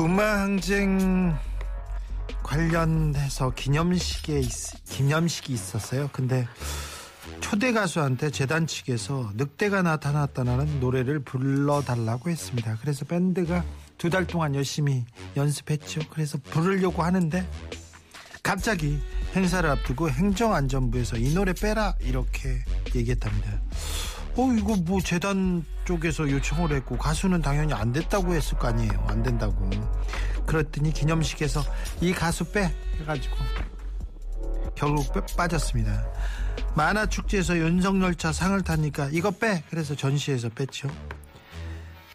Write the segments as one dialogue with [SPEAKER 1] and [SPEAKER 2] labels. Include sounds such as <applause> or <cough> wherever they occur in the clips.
[SPEAKER 1] 부마항쟁 관련해서 기념식에 있- 기념식이 있었어요. 근데 초대 가수한테 재단 측에서 늑대가 나타났다는 노래를 불러달라고 했습니다. 그래서 밴드가 두 달 동안 열심히 연습했죠. 그래서 부르려고 하는데 갑자기 행사를 앞두고 행정안전부에서 이 노래 빼라 이렇게 얘기했답니다. 어 이거 뭐 재단 쪽에서 요청을 했고 가수는 당연히 안 됐다고 했을 거 아니에요. 안 된다고. 그랬더니 기념식에서 이 가수 빼 해가지고 결국 빼- 빠졌습니다. 만화 축제에서 윤석열차 상을 타니까 이거 빼 그래서 전시에서 뺐죠.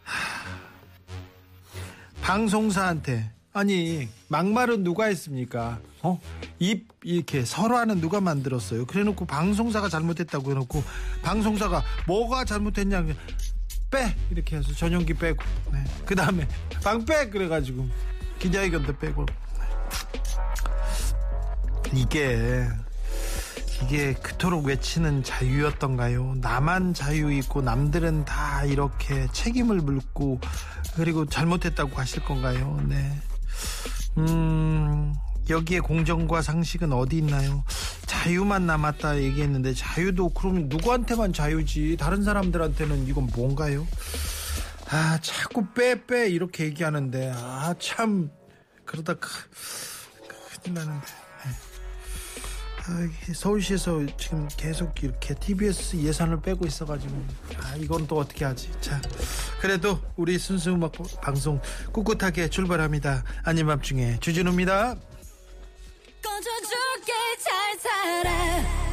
[SPEAKER 1] 하, 방송사한테 아니 막말은 누가 했습니까? 어? 입 이렇게 설화는 누가 만들었어요? 그래놓고 방송사가 잘못했다고 해놓고 방송사가 뭐가 잘못했냐 빼 이렇게 해서 전용기 빼고 네. 그 다음에 방빼 그래가지고 기자회견도 빼고 이게 이게 그토록 외치는 자유였던가요? 나만 자유 있고 남들은 다 이렇게 책임을 물고 그리고 잘못했다고 하실 건가요? 네. 음, 여기에 공정과 상식은 어디 있나요? 자유만 남았다 얘기했는데 자유도 그럼 누구한테만 자유지 다른 사람들한테는 이건 뭔가요? 아 자꾸 빼빼 이렇게 얘기하는데 아 참. 그러다 크, 큰일 나는데. 네. 아, 서울시에서 지금 계속 이렇게 TBS 예산을 빼고 있어가지고 아 이건 또 어떻게 하지? 자 그래도 우리 순수 음악 방송 꿋꿋하게 출발합니다. 아닌 밤중에 주진우입니다.
[SPEAKER 2] 꺼져줄게 잘 살아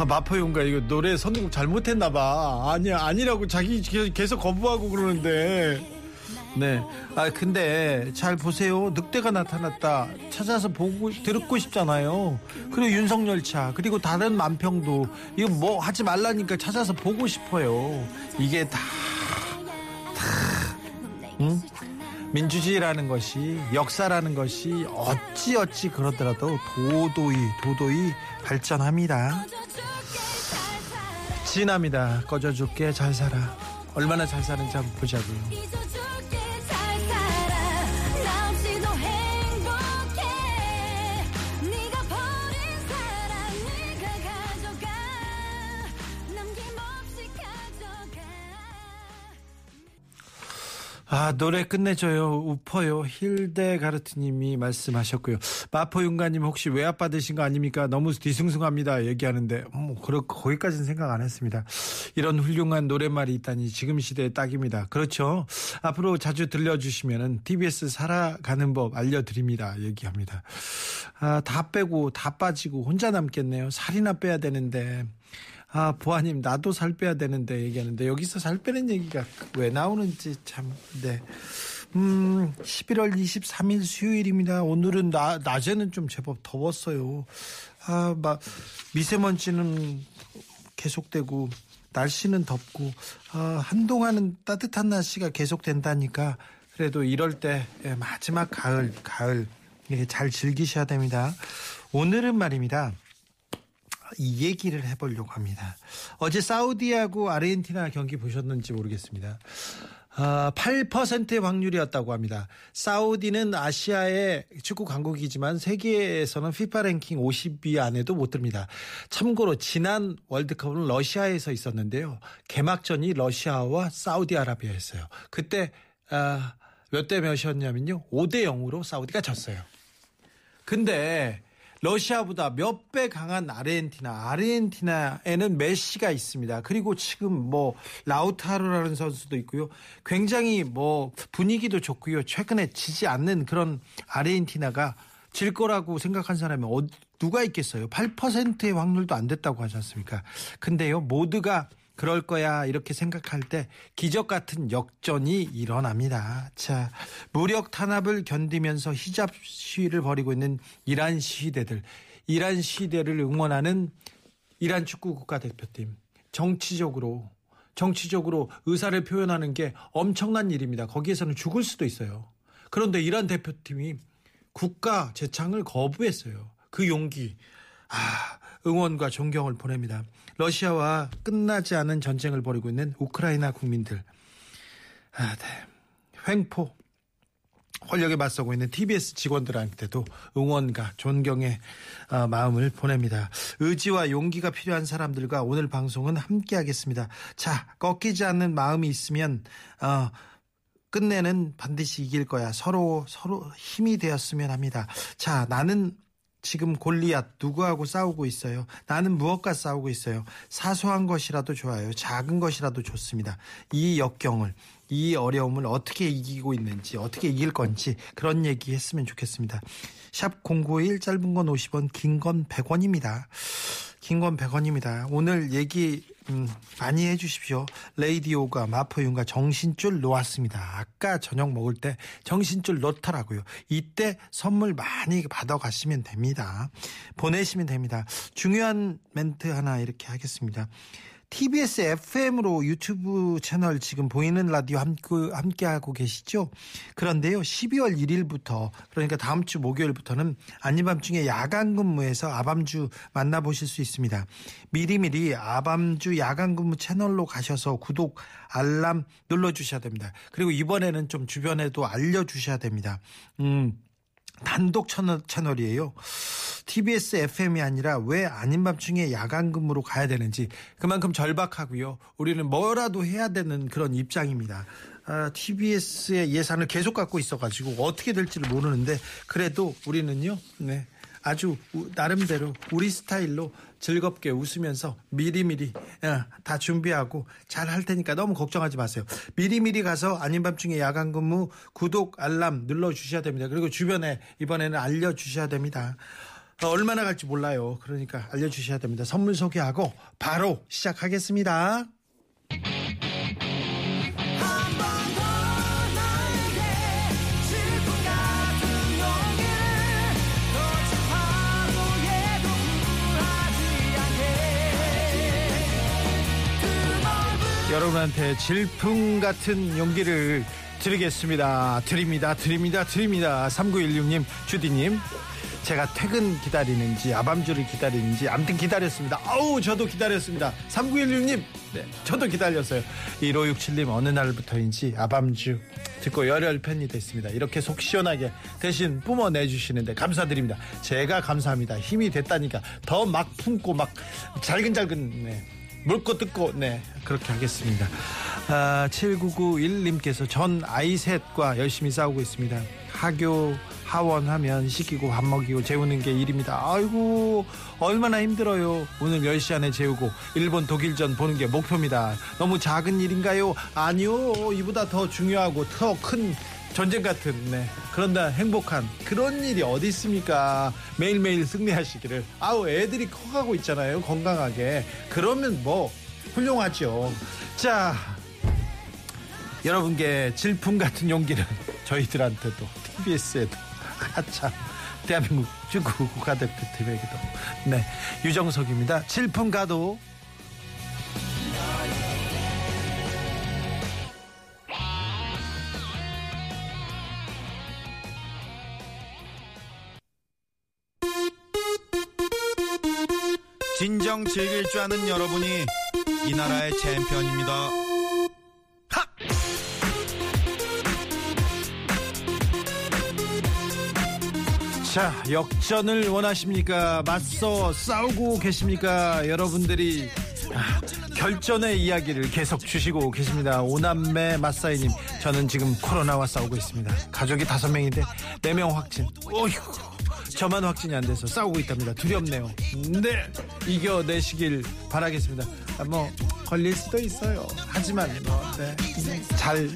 [SPEAKER 1] 아 마포용가 이거 노래 선곡 잘못했나봐 아니야 아니라고 자기 계- 계속 거부하고 그러는데 네. 아 근데 잘 보세요. 늑대가 나타났다. 찾아서 보고 듣고 싶잖아요. 그리고 윤석열 차 그리고 다른 만평도 이거 뭐 하지 말라니까 찾아서 보고 싶어요. 이게 다 다, 응? 민주주의라는 것이 역사라는 것이 어찌 어찌 그러더라도 도도히 도도히 발전합니다. 진합니다. 꺼져줄게 잘 살아. 얼마나 잘 사는지 한번 보자고요.
[SPEAKER 2] 아
[SPEAKER 1] 노래 끝내줘요. 우퍼요. 힐데 가르트님이 말씀하셨고요. 마포 윤가님 혹시 외압 받으신 거 아닙니까? 너무 뒤숭숭합니다. 얘기하는데. 뭐 그렇 거기까지는 생각 안 했습니다. 이런 훌륭한 노랫말이 있다니 지금 시대에 딱입니다. 그렇죠? 앞으로 자주 들려주시면은 TBS 살아가는 법 알려드립니다. 얘기합니다. 아 다 빼고 다 빠지고 혼자 남겠네요. 살이나 빼야 되는데 아, 보아님, 나도 살 빼야 되는데 얘기하는데 여기서 살 빼는 얘기가 왜 나오는지 참, 네. 음, 11월 23일 수요일입니다. 오늘은 나, 낮에는 좀 제법 더웠어요. 아, 막, 미세먼지는 계속되고, 날씨는 덥고, 아, 한동안은 따뜻한 날씨가 계속된다니까, 그래도 이럴 때, 예, 마지막 가을, 가을, 예, 잘 즐기셔야 됩니다. 오늘은 말입니다. 이 얘기를 해보려고 합니다. 어제 사우디하고 아르헨티나 경기 보셨는지 모르겠습니다. 아, 8%의 확률이었다고 합니다. 사우디는 아시아의 축구 강국이지만 세계에서는 FIFA 랭킹 50위 안에도 못 듭니다. 참고로 지난 월드컵은 러시아에서 있었는데요. 개막전이 러시아와 사우디아라비아였어요. 그때 아, 몇 대 몇이었냐면요. 5대 0으로 사우디가 졌어요. 근데 러시아보다 몇 배 강한 아르헨티나, 아르헨티나에는 메시가 있습니다. 그리고 지금 뭐 라우타르라는 선수도 있고요. 굉장히 뭐 분위기도 좋고요. 최근에 지지 않는 그런 아르헨티나가 질 거라고 생각한 사람이 어- 누가 있겠어요? 8%의 확률도 안 됐다고 하지 않습니까? 근데요, 모두가 그럴 거야 이렇게 생각할 때 기적 같은 역전이 일어납니다. 자, 무력 탄압을 견디면서 히잡 시위를 벌이고 있는 이란 시위대들, 이란 시위대를 응원하는 이란 축구 국가대표팀 정치적으로 정치적으로 의사를 표현하는 게 엄청난 일입니다. 거기에서는 죽을 수도 있어요. 그런데 이란 대표팀이 국가 재창을 거부했어요. 그 용기, 아, 응원과 존경을 보냅니다. 러시아와 끝나지 않은 전쟁을 벌이고 있는 우크라이나 국민들, 아, 네. 횡포, 활력에 맞서고 있는 TBS 직원들한테도 응원과 존경의 어, 마음을 보냅니다. 의지와 용기가 필요한 사람들과 오늘 방송은 함께하겠습니다. 자, 꺾이지 않는 마음이 있으면 어, 끝내는 반드시 이길 거야. 서로 서로 힘이 되었으면 합니다. 자, 나는 지금 골리앗 누구하고 싸우고 있어요? 나는 무엇과 싸우고 있어요? 사소한 것이라도 좋아요. 작은 것이라도 좋습니다. 이 역경을 이 어려움을 어떻게 이기고 있는지 어떻게 이길 건지 그런 얘기 했으면 좋겠습니다. 샵 091 짧은 건 50원 긴 건 100원입니다. 긴 건 100원입니다. 오늘 얘기 음, 많이 해주십시오. 레이디오가 마포윤과 정신줄 놓았습니다. 아까 저녁 먹을 때 정신줄 놓더라고요. 이때 선물 많이 받아가시면 됩니다. 보내시면 됩니다. 중요한 멘트 하나 이렇게 하겠습니다. TBS FM으로 유튜브 채널 지금 보이는 라디오 함께, 함께 하고 계시죠? 그런데요, 12월 1일부터, 그러니까 다음 주 목요일부터는 아니밤중에 야간 근무에서 아밤주 만나보실 수 있습니다. 미리미리 아밤주 야간 근무 채널로 가셔서 구독, 알람 눌러주셔야 됩니다. 그리고 이번에는 좀 주변에도 알려주셔야 됩니다. 음, 단독 채널, 채널이에요. TBS FM이 아니라 왜 아닌 밤중에 야간 근무로 가야 되는지 그만큼 절박하고요. 우리는 뭐라도 해야 되는 그런 입장입니다. 아, TBS의 예산을 계속 갖고 있어가지고 어떻게 될지를 모르는데 그래도 우리는요. 네. 아주 우- 나름대로 우리 스타일로 즐겁게 웃으면서 미리미리 어, 다 준비하고 잘 할 테니까 너무 걱정하지 마세요. 미리미리 가서 아닌 밤중에 야간 근무 구독 알람 눌러 주셔야 됩니다. 그리고 주변에 이번에는 알려 주셔야 됩니다. 어, 얼마나 갈지 몰라요. 그러니까 알려 주셔야 됩니다. 선물 소개하고 바로 시작하겠습니다. 여러분한테 질풍 같은 용기를 드리겠습니다. 드립니다. 드립니다. 드립니다. 3916님, 주디님. 제가 퇴근 기다리는지, 아밤주를 기다리는지, 암튼 기다렸습니다. 아우, 저도 기다렸습니다. 3916님, 네, 저도 기다렸어요. 1567님, 어느 날부터인지 아밤주 듣고 열혈 팬이 됐습니다. 이렇게 속 시원하게 대신 뿜어내주시는데 감사드립니다. 제가 감사합니다. 힘이 됐다니까 더 막 품고 막 잘근잘근, 네. 물고 뜯고 네. 그렇게 하겠습니다. 아, 7991님께서 전 아이 셋과 열심히 싸우고 있습니다. 하교 하원하면 시키고 밥 먹이고 재우는 게 일입니다. 아이고 얼마나 힘들어요. 오늘 10시 안에 재우고 일본 독일전 보는 게 목표입니다. 너무 작은 일인가요? 아니요. 이보다 더 중요하고 더 큰 전쟁 같은 네. 그런다 행복한 그런 일이 어디 있습니까? 매일매일 승리하시기를. 아우 애들이 커가고 있잖아요 건강하게. 그러면 뭐 훌륭하죠. 자 여러분께 질풍 같은 용기는 <laughs> 저희들한테도 TBS에도 <laughs> 아참 대한민국 축구 국가대표팀에게도. 네 유정석입니다. 질풍 가도
[SPEAKER 3] 진정 즐길 줄 아는 여러분이 이 나라의 챔피언입니다.
[SPEAKER 1] 자, 역전을 원하십니까? 맞서 싸우고 계십니까? 여러분들이 아, 결전의 이야기를 계속 주시고 계십니다. 오남매 마사이님, 저는 지금 코로나와 싸우고 있습니다. 가족이 다섯 명인데 네 명 확진. 어휴, 저만 확진이 안 돼서 싸우고 있답니다. 두렵네요. 네, 이겨내시길 바라겠습니다. 아, 뭐 걸릴 수도 있어요. 하지만 뭐, 네, 잘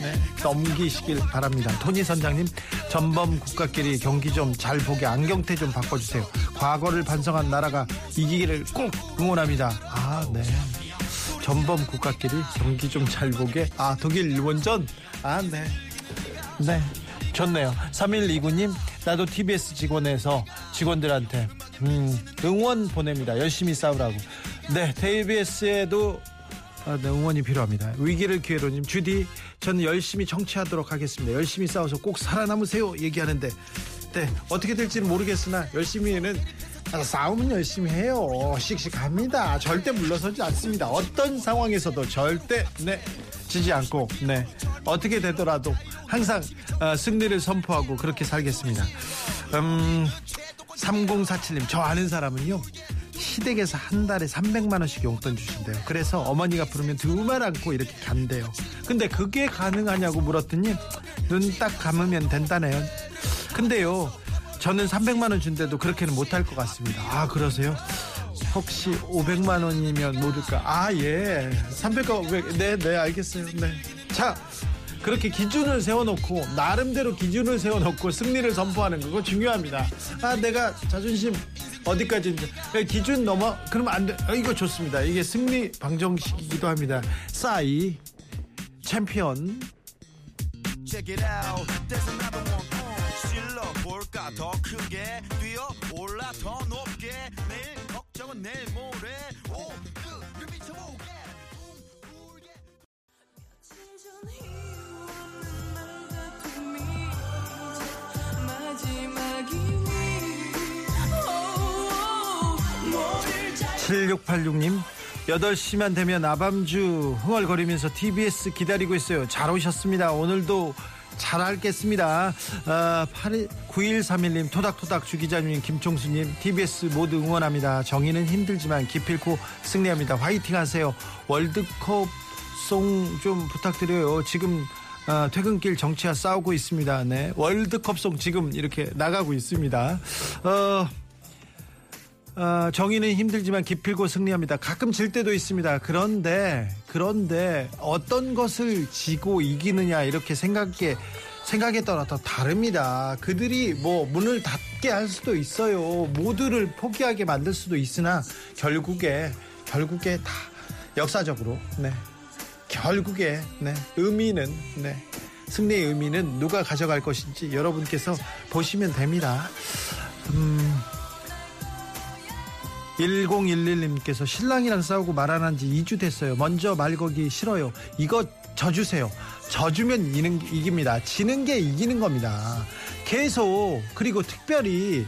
[SPEAKER 1] 네, 넘기시길 바랍니다. 토니 선장님, 전범 국가끼리 경기 좀 잘 보게 안경테 좀 바꿔주세요. 과거를 반성한 나라가 이기기를 꼭 응원합니다. 아, 네. 전범 국가끼리 경기 좀 잘 보게. 아, 독일 일본전? 아, 네. 네. 좋네요. 3129님, 나도 TBS 직원에서 직원들한테, 음, 응원 보냅니다. 열심히 싸우라고. 네, TBS에도 아, 네, 응원이 필요합니다. 위기를 기회로님, 주디, 저는 열심히 정치하도록 하겠습니다. 열심히 싸워서 꼭 살아남으세요. 얘기하는데, 네, 어떻게 될지는 모르겠으나, 열심히는, 아, 싸움은 열심히 해요. 씩씩합니다. 절대 물러서지 않습니다. 어떤 상황에서도 절대, 네, 지지 않고, 네, 어떻게 되더라도 항상 어, 승리를 선포하고 그렇게 살겠습니다. 음, 3047님, 저 아는 사람은요, 시댁에서 한 달에 300만 원씩 용돈 주신대요. 그래서 어머니가 부르면 두말 않고 이렇게 간대요. 근데 그게 가능하냐고 물었더니 눈 딱 감으면 된다네요. 근데요, 저는 300만 원 준대도 그렇게는 못할 것 같습니다. 아, 그러세요? 혹시 500만 원이면 모를까? 아, 예. 300과 500. 네, 네, 알겠어요. 네. 자, 그렇게 기준을 세워놓고, 나름대로 기준을 세워놓고 승리를 선포하는 그거 중요합니다. 아, 내가 자존심 어디까지인지. 기준 넘어? 그러면 안 돼. 아, 이거 좋습니다. 이게 승리 방정식이기도 합니다. 싸이, 챔피언.
[SPEAKER 3] 어, 더 크게 뛰어 올라 더 높게 내일 걱정은 내일 모레
[SPEAKER 1] 7686님 8시만 되면 아밤주 흥얼거리면서 TBS 기다리고 있어요. 잘 오셨습니다. 오늘도 잘 알겠습니다. 아, 9131님 토닥토닥 주기자님 김총수님 TBS 모두 응원합니다. 정의는 힘들지만 기필코 승리합니다. 화이팅 하세요. 월드컵 송 좀 부탁드려요. 지금 아, 퇴근길 정치와 싸우고 있습니다. 네 월드컵 송 지금 이렇게 나가고 있습니다. 어 어, 정의는 힘들지만 기필고 승리합니다. 가끔 질 때도 있습니다. 그런데 그런데 어떤 것을 지고 이기느냐 이렇게 생각에 생각에 따라 더 다릅니다. 그들이 뭐 문을 닫게 할 수도 있어요. 모두를 포기하게 만들 수도 있으나 결국에 결국에 다 역사적으로 네 결국에 네 의미는 네 승리의 의미는 누가 가져갈 것인지 여러분께서 보시면 됩니다. 음. 1011님께서 신랑이랑 싸우고 말 안 한 지 2주 됐어요. 먼저 말 걸기 싫어요. 이거 져주세요. 져주면 이는, 이깁니다. 지는 게 이기는 겁니다. 계속, 그리고 특별히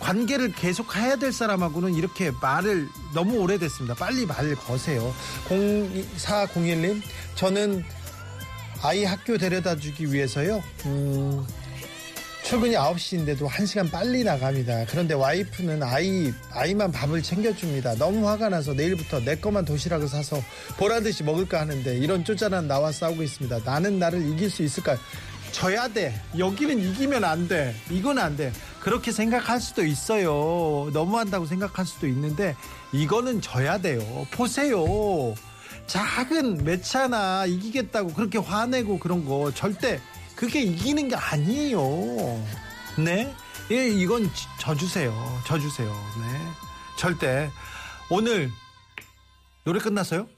[SPEAKER 1] 관계를 계속 해야 될 사람하고는 이렇게 말을 너무 오래됐습니다. 빨리 말을 거세요. 0401님, 저는 아이 학교 데려다 주기 위해서요, 음, 출근이 9시인데도 1시간 빨리 나갑니다. 그런데 와이프는 아이, 아이만 밥을 챙겨줍니다. 너무 화가 나서 내일부터 내 것만 도시락을 사서 보라듯이 먹을까 하는데 이런 쪼잔한 나와 싸우고 있습니다. 나는 나를 이길 수 있을까요? 져야 돼. 여기는 이기면 안 돼. 이건 안 돼. 그렇게 생각할 수도 있어요. 너무한다고 생각할 수도 있는데 이거는 져야 돼요. 보세요. 작은 매차나 이기겠다고 그렇게 화내고 그런 거 절대 그게 이기는 게 아니에요. 네? 예, 이건 지- 져주세요. 져주세요. 네. 절대. 오늘 노래 끝났어요?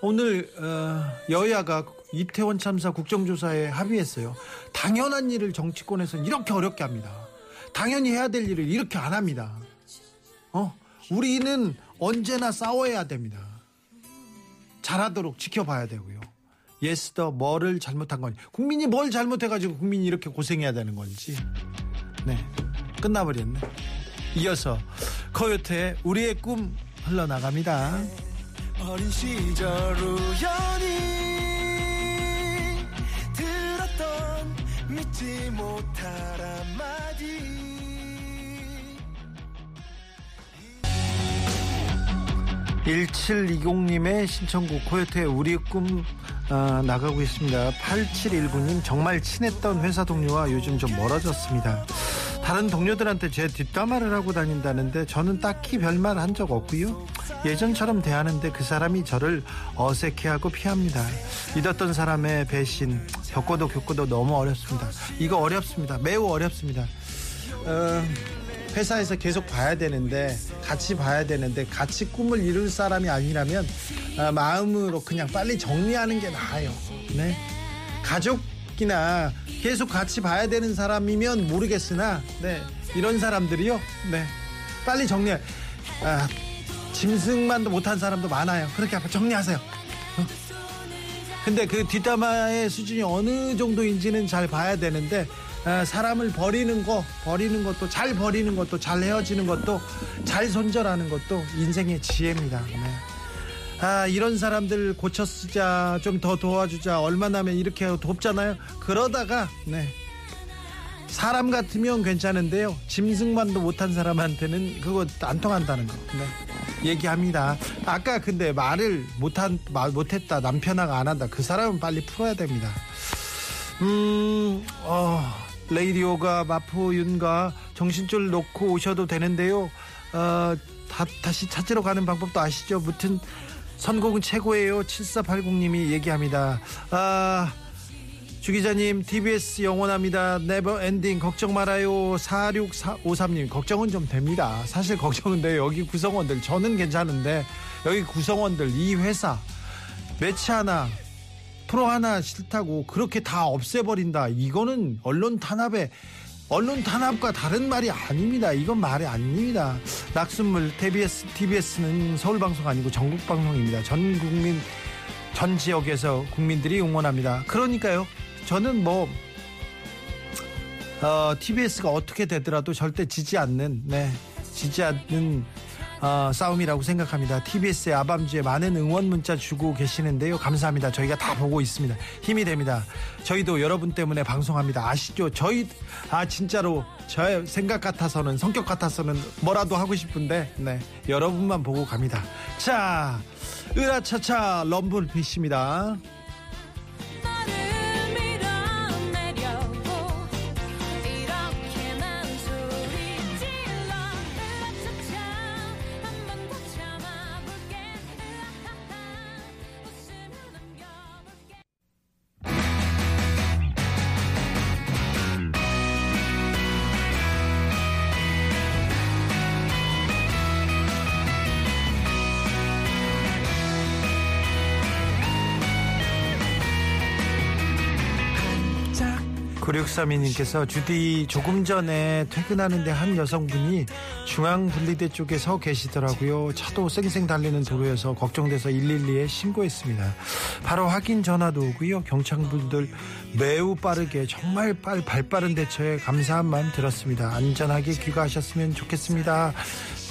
[SPEAKER 1] 오늘 어, 여야가 이태원 참사 국정조사에 합의했어요. 당연한 일을 정치권에서는 이렇게 어렵게 합니다. 당연히 해야 될 일을 이렇게 안 합니다. 어? 우리는 언제나 싸워야 됩니다. 잘하도록 지켜봐야 되고요. 예스더 뭐를 잘못한 건지. 국민이 뭘 잘못해가지고 국민이 이렇게 고생해야 되는 건지. 네 끝나버렸네. 이어서 코요태의 우리의 꿈 흘러나갑니다.
[SPEAKER 3] 어린 시절 우연히 들었던 믿지 못할 한마디.
[SPEAKER 1] 1720님의 신청곡 코요태의 우리의 꿈 아, 나가고 있습니다. 8719님 정말 친했던 회사 동료와 요즘 좀 멀어졌습니다. 다른 동료들한테 제 뒷담화를 하고 다닌다는데 저는 딱히 별말 한 적 없고요. 예전처럼 대하는데 그 사람이 저를 어색해하고 피합니다. 믿었던 사람의 배신 겪고도 겪고도 너무 어렵습니다. 이거 어렵습니다. 매우 어렵습니다. 어, 회사에서 계속 봐야 되는데 같이 봐야 되는데 같이 꿈을 이룰 사람이 아니라면 아, 마음으로 그냥 빨리 정리하는 게 나아요. 네. 가족이나 계속 같이 봐야 되는 사람이면 모르겠으나 네. 이런 사람들이요. 네. 빨리 정리. 아, 짐승만도 못한 사람도 많아요. 그렇게 정리하세요. 어? 근데 그 뒷담화의 수준이 어느 정도인지는 잘 봐야 되는데 아, 사람을 버리는 거 버리는 것도 잘 버리는 것도 잘 헤어지는 것도 잘 손절하는 것도 인생의 지혜입니다. 네. 아 이런 사람들 고쳐 쓰자 좀 더 도와주자 얼마나 하면 이렇게 돕잖아요. 그러다가 네 사람 같으면 괜찮은데요. 짐승만도 못한 사람한테는 그거 안 통한다는 거. 네. 얘기합니다. 아까 근데 말을 못한 말 못했다 남편하고 안 한다. 그 사람은 빨리 풀어야 됩니다. 음, 어, 레이디오가 마포윤과 정신줄 놓고 오셔도 되는데요. 어, 다, 다시 찾으러 가는 방법도 아시죠? 무튼 선곡은 최고예요. 7480님이 얘기합니다. 아, 주 기자님, TBS 영원합니다. Never ending 걱정 말아요. 4653님, 걱정은 좀 됩니다. 사실 걱정은 돼요. 여기 구성원들, 저는 괜찮은데, 여기 구성원들, 이 회사, 매치 하나, 프로 하나 싫다고 그렇게 다 없애버린다. 이거는 언론 탄압에 언론 탄압과 다른 말이 아닙니다. 이건 말이 아닙니다. 낙숫물 TBS TBS는 서울 방송 아니고 전국 방송입니다. 전 국민 전 지역에서 국민들이 응원합니다. 그러니까요. 저는 뭐 어, TBS가 어떻게 되더라도 절대 지지 않는 네 지지 않는 어, 싸움이라고 생각합니다. TBS의 아밤주에 많은 응원 문자 주고 계시는데요. 감사합니다. 저희가 다 보고 있습니다. 힘이 됩니다. 저희도 여러분 때문에 방송합니다. 아시죠? 저희 아 진짜로 저 생각 같아서는 성격 같아서는 뭐라도 하고 싶은데 네 여러분만 보고 갑니다. 자 으라차차 럼블피쉬입니다. 9632님께서 주디 조금 전에 퇴근하는데 한 여성분이 중앙분리대 쪽에 서 계시더라고요. 차도 쌩쌩 달리는 도로여서 걱정돼서 112에 신고했습니다. 바로 확인 전화도 오고요. 경찰분들 매우 빠르게 정말 빨, 발빠른 대처에 감사한 마음 들었습니다. 안전하게 귀가하셨으면 좋겠습니다.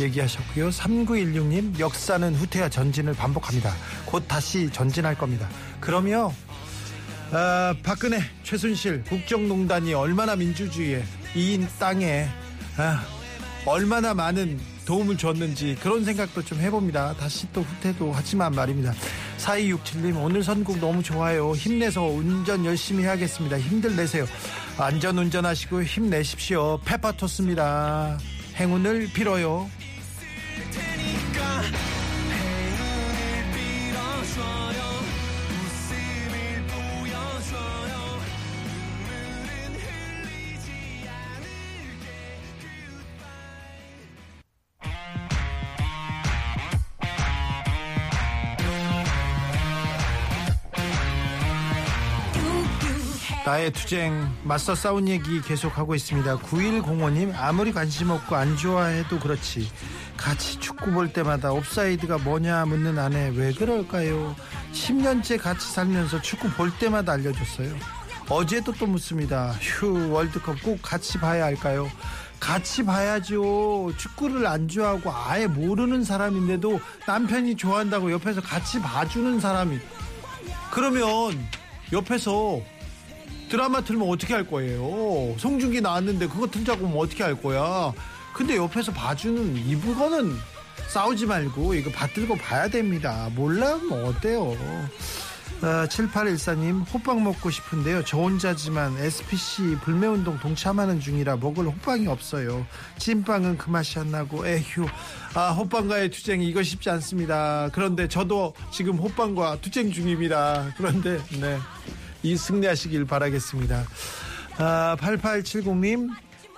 [SPEAKER 1] 얘기하셨고요. 3916님 역사는 후퇴와 전진을 반복합니다. 곧 다시 전진할 겁니다. 그러면 아, 박근혜, 최순실, 국정농단이 얼마나 민주주의에 이 땅에 아, 얼마나 많은 도움을 줬는지 그런 생각도 좀 해봅니다. 다시 또 후퇴도 하지만 말입니다. 4267님 오늘 선곡 너무 좋아요. 힘내서 운전 열심히 해야겠습니다. 힘들 내세요. 안전 운전하시고 힘내십시오. 페퍼토스입니다. 행운을 빌어요. 나의 투쟁 맞서 싸운 얘기 계속하고 있습니다. 9105님 아무리 관심 없고 안 좋아해도 그렇지. 같이 축구 볼 때마다 옵사이드가 뭐냐 묻는 아내 왜 그럴까요? 10년째 같이 살면서 축구 볼 때마다 알려줬어요. 어제도 또 묻습니다. 휴 월드컵 꼭 같이 봐야 할까요? 같이 봐야죠. 축구를 안 좋아하고 아예 모르는 사람인데도 남편이 좋아한다고 옆에서 같이 봐주는 사람이. 그러면 옆에서 드라마 틀면 어떻게 할 거예요? 송중기 나왔는데 그거 틀자고 하면 어떻게 할 거야? 근데 옆에서 봐주는 이부거는 싸우지 말고 이거 받들고 봐야 됩니다. 몰라면 어때요? 어, 7814님 호빵 먹고 싶은데요. 저 혼자지만 SPC 불매운동 동참하는 중이라 먹을 호빵이 없어요. 찐빵은 그 맛이 안 나고 에휴 아 호빵과의 투쟁 이거 쉽지 않습니다. 그런데 저도 지금 호빵과 투쟁 중입니다. 그런데 네. 이 승리하시길 바라겠습니다. 아, 8870님,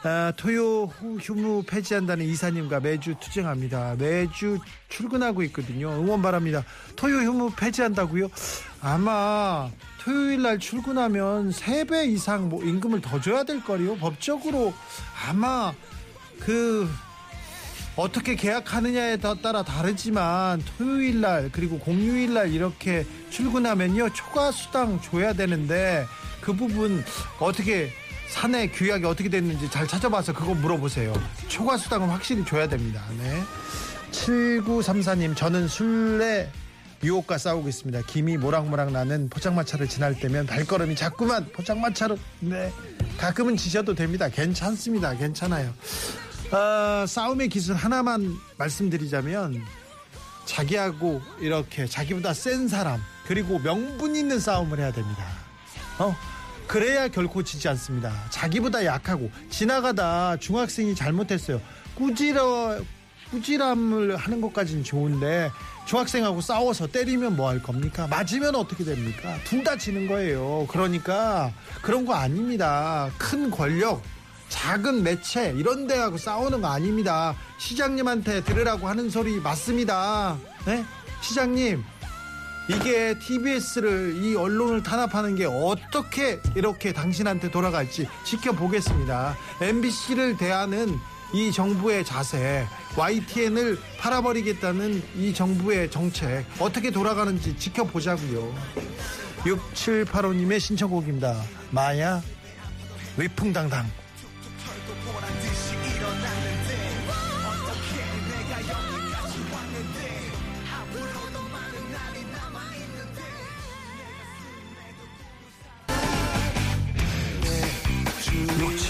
[SPEAKER 1] 아, 토요 후- 휴무 폐지한다는 이사님과 매주 투쟁합니다. 매주 출근하고 있거든요. 응원 바랍니다. 토요 휴무 폐지한다고요? 아마 토요일 날 출근하면 3배 이상 뭐 임금을 더 줘야 될 거리요. 법적으로 아마 그 어떻게 계약하느냐에 더 따라 다르지만 토요일 날 그리고 공휴일 날 이렇게 출근하면요 초과 수당 줘야 되는데 그 부분 어떻게 사내 규약이 어떻게 됐는지 잘 찾아봐서 그거 물어보세요. 초과 수당은 확실히 줘야 됩니다. 네. 7934님 저는 술래 유혹과 싸우고 있습니다. 김이 모락모락 나는 포장마차를 지날 때면 발걸음이 자꾸만 포장마차로 네 가끔은 지셔도 됩니다. 괜찮습니다. 괜찮아요. 어, 싸움의 기술 하나만 말씀드리자면 자기하고 이렇게 자기보다 센 사람 그리고 명분 있는 싸움을 해야 됩니다. 어 그래야 결코 지지 않습니다. 자기보다 약하고 지나가다 중학생이 잘못했어요. 꾸지러 꾸지람을 하는 것까지는 좋은데 중학생하고 싸워서 때리면 뭐 할 겁니까? 맞으면 어떻게 됩니까? 둘 다 지는 거예요. 그러니까 그런 거 아닙니다. 큰 권력 작은 매체 이런 데하고 싸우는 거 아닙니다. 시장님한테 들으라고 하는 소리 맞습니다. 네? 시장님 이게 TBS를 이 언론을 탄압하는 게 어떻게 이렇게 당신한테 돌아갈지 지켜보겠습니다. MBC를 대하는 이 정부의 자세, YTN을 팔아버리겠다는 이 정부의 정책 어떻게 돌아가는지 지켜보자고요. 6785님의 신청곡입니다. 마야 위풍당당.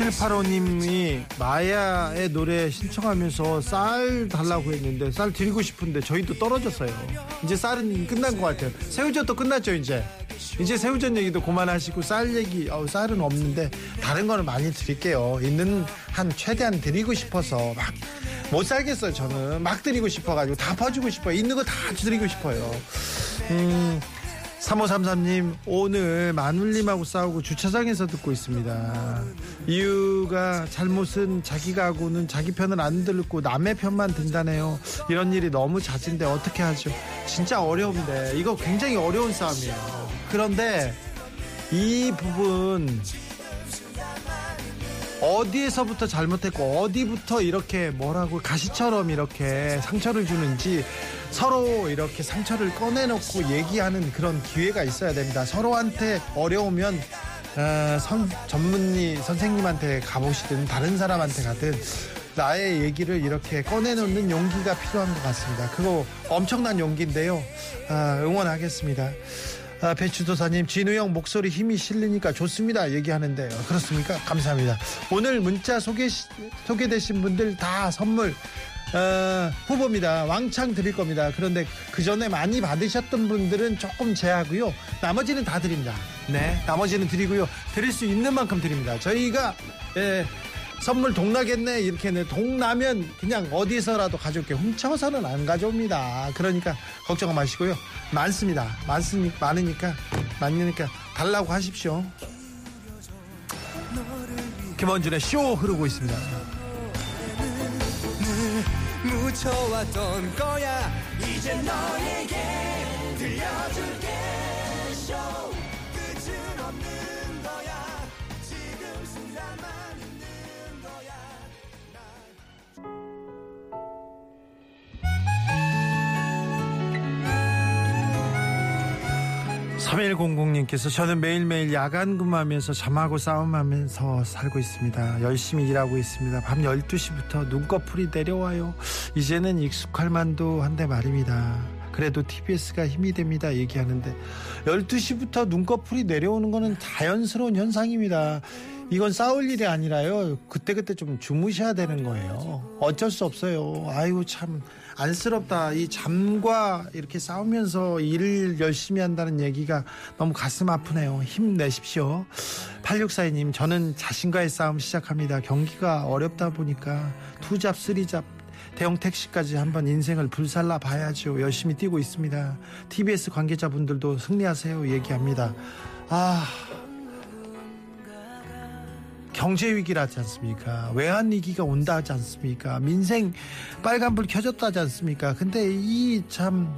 [SPEAKER 1] 육 6785님이 마야의 노래 신청하면서 쌀 달라고 했는데 쌀 드리고 싶은데 저희도 떨어졌어요. 이제 쌀은 끝난 것 같아요. 새우젓도 끝났죠 이제. 이제 새우젓 얘기도 그만하시고 쌀 얘기 어, 쌀은 없는데 다른 거는 많이 드릴게요. 있는 한 최대한 드리고 싶어서 막 못 살겠어요 저는 막 드리고 싶어가지고 다 퍼주고 싶어요. 있는 거 다 드리고 싶어요. 음. 3533님 오늘 마눌님하고 싸우고 주차장에서 듣고 있습니다. 이유가 잘못은 자기가 하고는 자기 편을 안 들고 남의 편만 든다네요. 이런 일이 너무 잦은데 어떻게 하죠? 진짜 어려운데. 이거 굉장히 어려운 싸움이에요. 그런데 이 부분 어디에서부터 잘못했고 어디부터 이렇게 뭐라고 가시처럼 이렇게 상처를 주는지 서로 이렇게 상처를 꺼내놓고 얘기하는 그런 기회가 있어야 됩니다. 서로한테 어려우면 어, 선, 전문의 선생님한테 가보시든 다른 사람한테 가든 나의 얘기를 이렇게 꺼내놓는 용기가 필요한 것 같습니다. 그거 엄청난 용기인데요. 아, 응원하겠습니다. 아, 배추도사님 진우 형 목소리 힘이 실리니까 좋습니다 얘기하는데요 그렇습니까 감사합니다 오늘 문자 소개 소개되신 분들 다 선물 어, 후보입니다. 왕창 드릴 겁니다. 그런데 그 전에 많이 받으셨던 분들은 조금 제하고요. 나머지는 다 드립니다. 네 나머지는 드리고요. 드릴 수 있는 만큼 드립니다. 저희가 예, 선물 동나겠네 이렇게 네, 동나면 그냥 어디서라도 가져올게요 훔쳐서는 안 가져옵니다. 그러니까 걱정 마시고요. 많습니다. 많으니, 많으니까 많으니까 달라고 하십시오. 김원준의 쇼 흐르고 있습니다
[SPEAKER 4] 묻혀왔던 거야. 이제 너에게 들려줄게
[SPEAKER 1] 3100님께서 저는 매일매일 야간 근무하면서 잠하고 싸움하면서 살고 있습니다. 열심히 일하고 있습니다. 밤 12시부터 눈꺼풀이 내려와요. 이제는 익숙할 만도 한데 말입니다. 그래도 TBS가 힘이 됩니다. 얘기하는데 12시부터 눈꺼풀이 내려오는 거는 자연스러운 현상입니다. 이건 싸울 일이 아니라요. 그때그때 좀 주무셔야 되는 거예요. 어쩔 수 없어요. 아이고 참 안쓰럽다. 이 잠과 이렇게 싸우면서 일을 열심히 한다는 얘기가 너무 가슴 아프네요. 힘내십시오. 8642님, 저는 자신과의 싸움 시작합니다. 경기가 어렵다 보니까 투잡, 쓰리잡, 대형 택시까지 한번 인생을 불살라 봐야죠. 열심히 뛰고 있습니다. TBS 관계자분들도 승리하세요. 얘기합니다. 아. 경제 위기라지 않습니까? 외환 위기가 온다 하지 않습니까? 민생 빨간불 켜졌다 하지 않습니까? 근데 이 참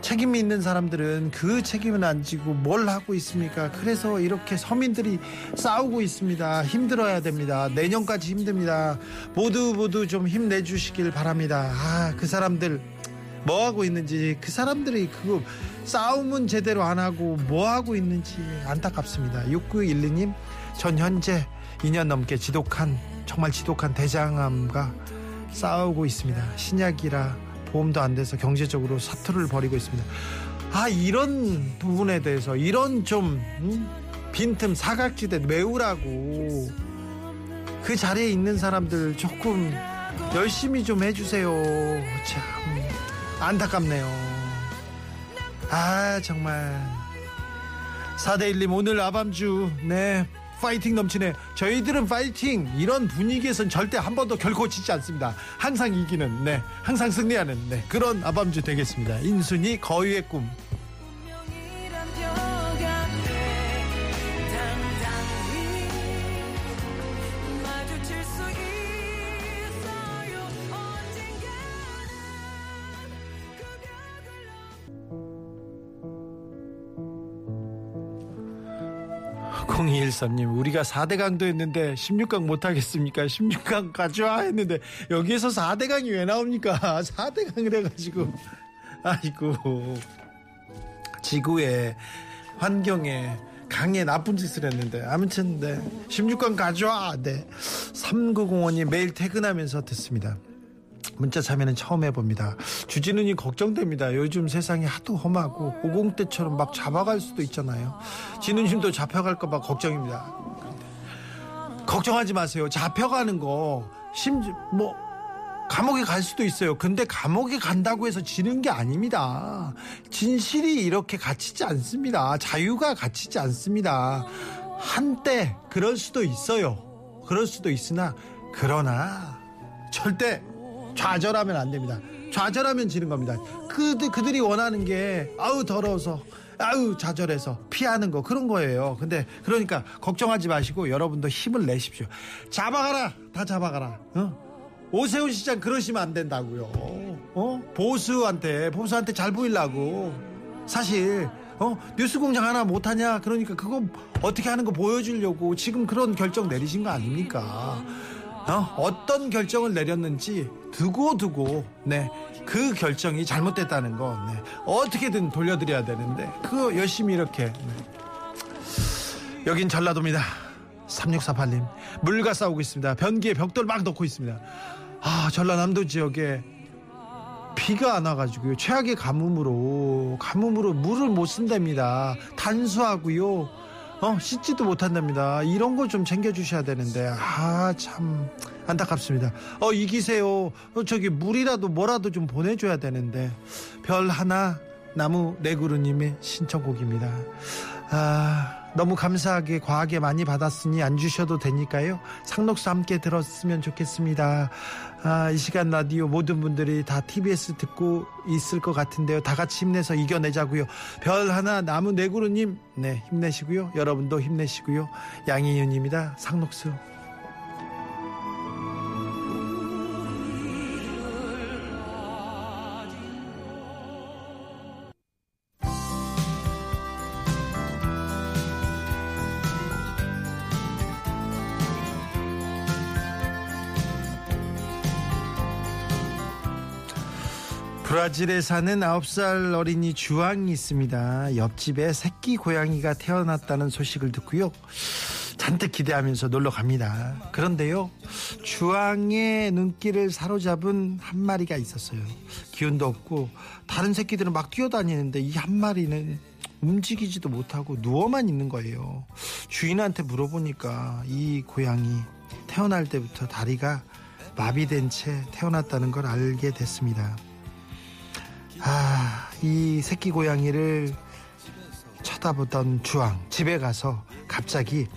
[SPEAKER 1] 책임이 있는 사람들은 그 책임은 안 지고 뭘 하고 있습니까? 그래서 이렇게 서민들이 싸우고 있습니다. 힘들어야 됩니다. 내년까지 힘듭니다. 모두 모두 좀 힘내주시길 바랍니다. 아, 그 사람들 뭐 하고 있는지 그 사람들이 그거 싸움은 제대로 안 하고 뭐 하고 있는지 안타깝습니다. 6912님 전 현재 2년 넘게 지독한 정말 지독한 대장암과 싸우고 있습니다. 신약이라 보험도 안 돼서 경제적으로 사투를 벌이고 있습니다. 아 이런 부분에 대해서 이런 좀 음? 빈틈 사각지대 메우라고 그 자리에 있는 사람들 조금 열심히 좀 해주세요. 참 안타깝네요. 아 정말 4대1님 오늘 아밤주 네 파이팅 넘치네. 저희들은 파이팅. 이런 분위기에선 절대 한 번도 결코 지지 않습니다. 항상 이기는 네. 항상 승리하는 네. 그런 아밤주 되겠습니다. 인순이 거위의 꿈 0213님 우리가 4대 강도 했는데 16강 못하겠습니까? 16강 가져와 했는데 여기에서 4대 강이 왜 나옵니까? 4대 강을 해가지고. 아이고. 지구에 환경에 강에 나쁜 짓을 했는데. 아무튼 네. 16강 가져와. 네. 3905님 매일 퇴근하면서 듣습니다 문자 참여는 처음 해봅니다. 주진우님 걱정됩니다. 요즘 세상이 하도 험하고 오공 때처럼 막 잡아갈 수도 있잖아요. 진우님도 잡혀갈까봐 걱정입니다. 걱정하지 마세요. 잡혀가는 거 심지 뭐 감옥에 갈 수도 있어요. 근데 감옥에 간다고 해서 지는 게 아닙니다. 진실이 이렇게 갇히지 않습니다. 자유가 갇히지 않습니다. 한때 그럴 수도 있어요. 그럴 수도 있으나 그러나 절대 좌절하면 안 됩니다. 좌절하면 지는 겁니다. 그들 그들이 원하는 게 아우 더러워서 아우 좌절해서 피하는 거 그런 거예요. 근데 그러니까 걱정하지 마시고 여러분도 힘을 내십시오. 잡아가라 다 잡아가라. 어? 오세훈 시장 그러시면 안 된다고요. 어? 보수한테 보수한테 잘 보이려고 사실 어 뉴스 공장 하나 못 하냐 그러니까 그거 어떻게 하는 거 보여주려고 지금 그런 결정 내리신 거 아닙니까? 어? 어떤 결정을 내렸는지 두고 두고 네 그 결정이 잘못됐다는 거 네. 어떻게든 돌려드려야 되는데 그거 열심히 이렇게 네. 여긴 전라도입니다 3648님 물과 싸우고 있습니다 변기에 벽돌 막 넣고 있습니다 아 전라남도 지역에 비가 안 와가지고요 최악의 가뭄으로 가뭄으로 물을 못 쓴답니다 단수하고요 어 씻지도 못한답니다. 이런 거 좀 챙겨주셔야 되는데 아 참 안타깝습니다. 어 이기세요. 어, 저기 물이라도 뭐라도 좀 보내줘야 되는데 별 하나 나무 네그루님의 신청곡입니다 아 너무 감사하게 과하게 많이 받았으니 안 주셔도 되니까요. 상록수 함께 들었으면 좋겠습니다. 아, 이 시간 라디오 모든 분들이 다 TBS 듣고 있을 것 같은데요. 다 같이 힘내서 이겨내자고요. 별 하나 나무 네그루님 네 힘내시고요. 여러분도 힘내시고요. 양희윤입니다. 상록수 브라질에 사는 9살 어린이 주앙이 있습니다. 옆집에 새끼 고양이가 태어났다는 소식을 듣고요. 잔뜩 기대하면서 놀러 갑니다. 그런데요, 주황의 눈길을 사로잡은 한 마리가 있었어요. 기운도 없고, 다른 새끼들은 막 뛰어다니는데 이 한 마리는 움직이지도 못하고 누워만 있는 거예요. 주인한테 물어보니까 이 고양이 태어날 때부터 다리가 마비된 채 태어났다는 걸 알게 됐습니다. 아, 이 새끼 고양이를 쳐다보던 주황 집에 가서 갑자기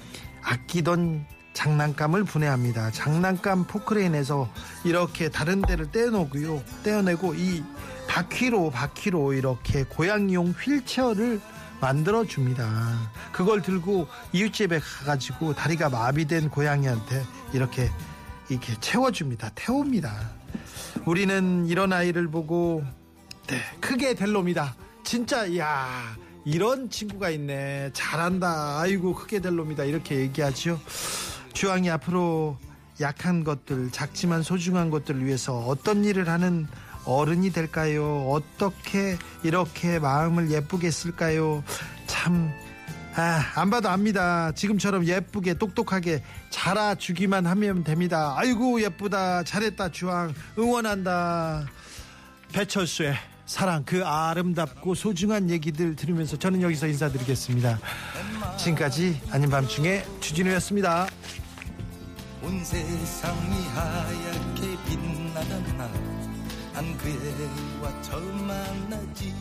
[SPEAKER 1] 아끼던 장난감을 분해합니다. 장난감 포크레인에서 이렇게 다른 데를 떼어놓고요. 떼어내고 이 바퀴로 바퀴로 이렇게 고양이용 휠체어를 만들어 줍니다. 그걸 들고 이웃집에 가가지고 다리가 마비된 고양이한테 이렇게 이렇게 채워줍니다. 태웁니다. 우리는 이런 아이를 보고 네, 크게 될 놈이다. 진짜 야 이런 친구가 있네. 잘한다. 아이고 크게 될 놈이다. 이렇게 얘기하죠. 주황이 앞으로 약한 것들, 작지만 소중한 것들을 위해서 어떤 일을 하는 어른이 될까요? 어떻게 이렇게 마음을 예쁘게 쓸까요? 참, 아, 안 봐도 압니다. 지금처럼 예쁘게 똑똑하게 자라주기만 하면 됩니다. 아이고, 예쁘다. 잘했다, 주황. 응원한다. 배철수의 사랑, 그 아름답고 소중한 얘기들 들으면서 저는 여기서 인사드리겠습니다. 지금까지 아닌 밤중에 주진우였습니다.
[SPEAKER 4] 온 세상이 하얗게 빛나던 날난 그애와 처음 만나지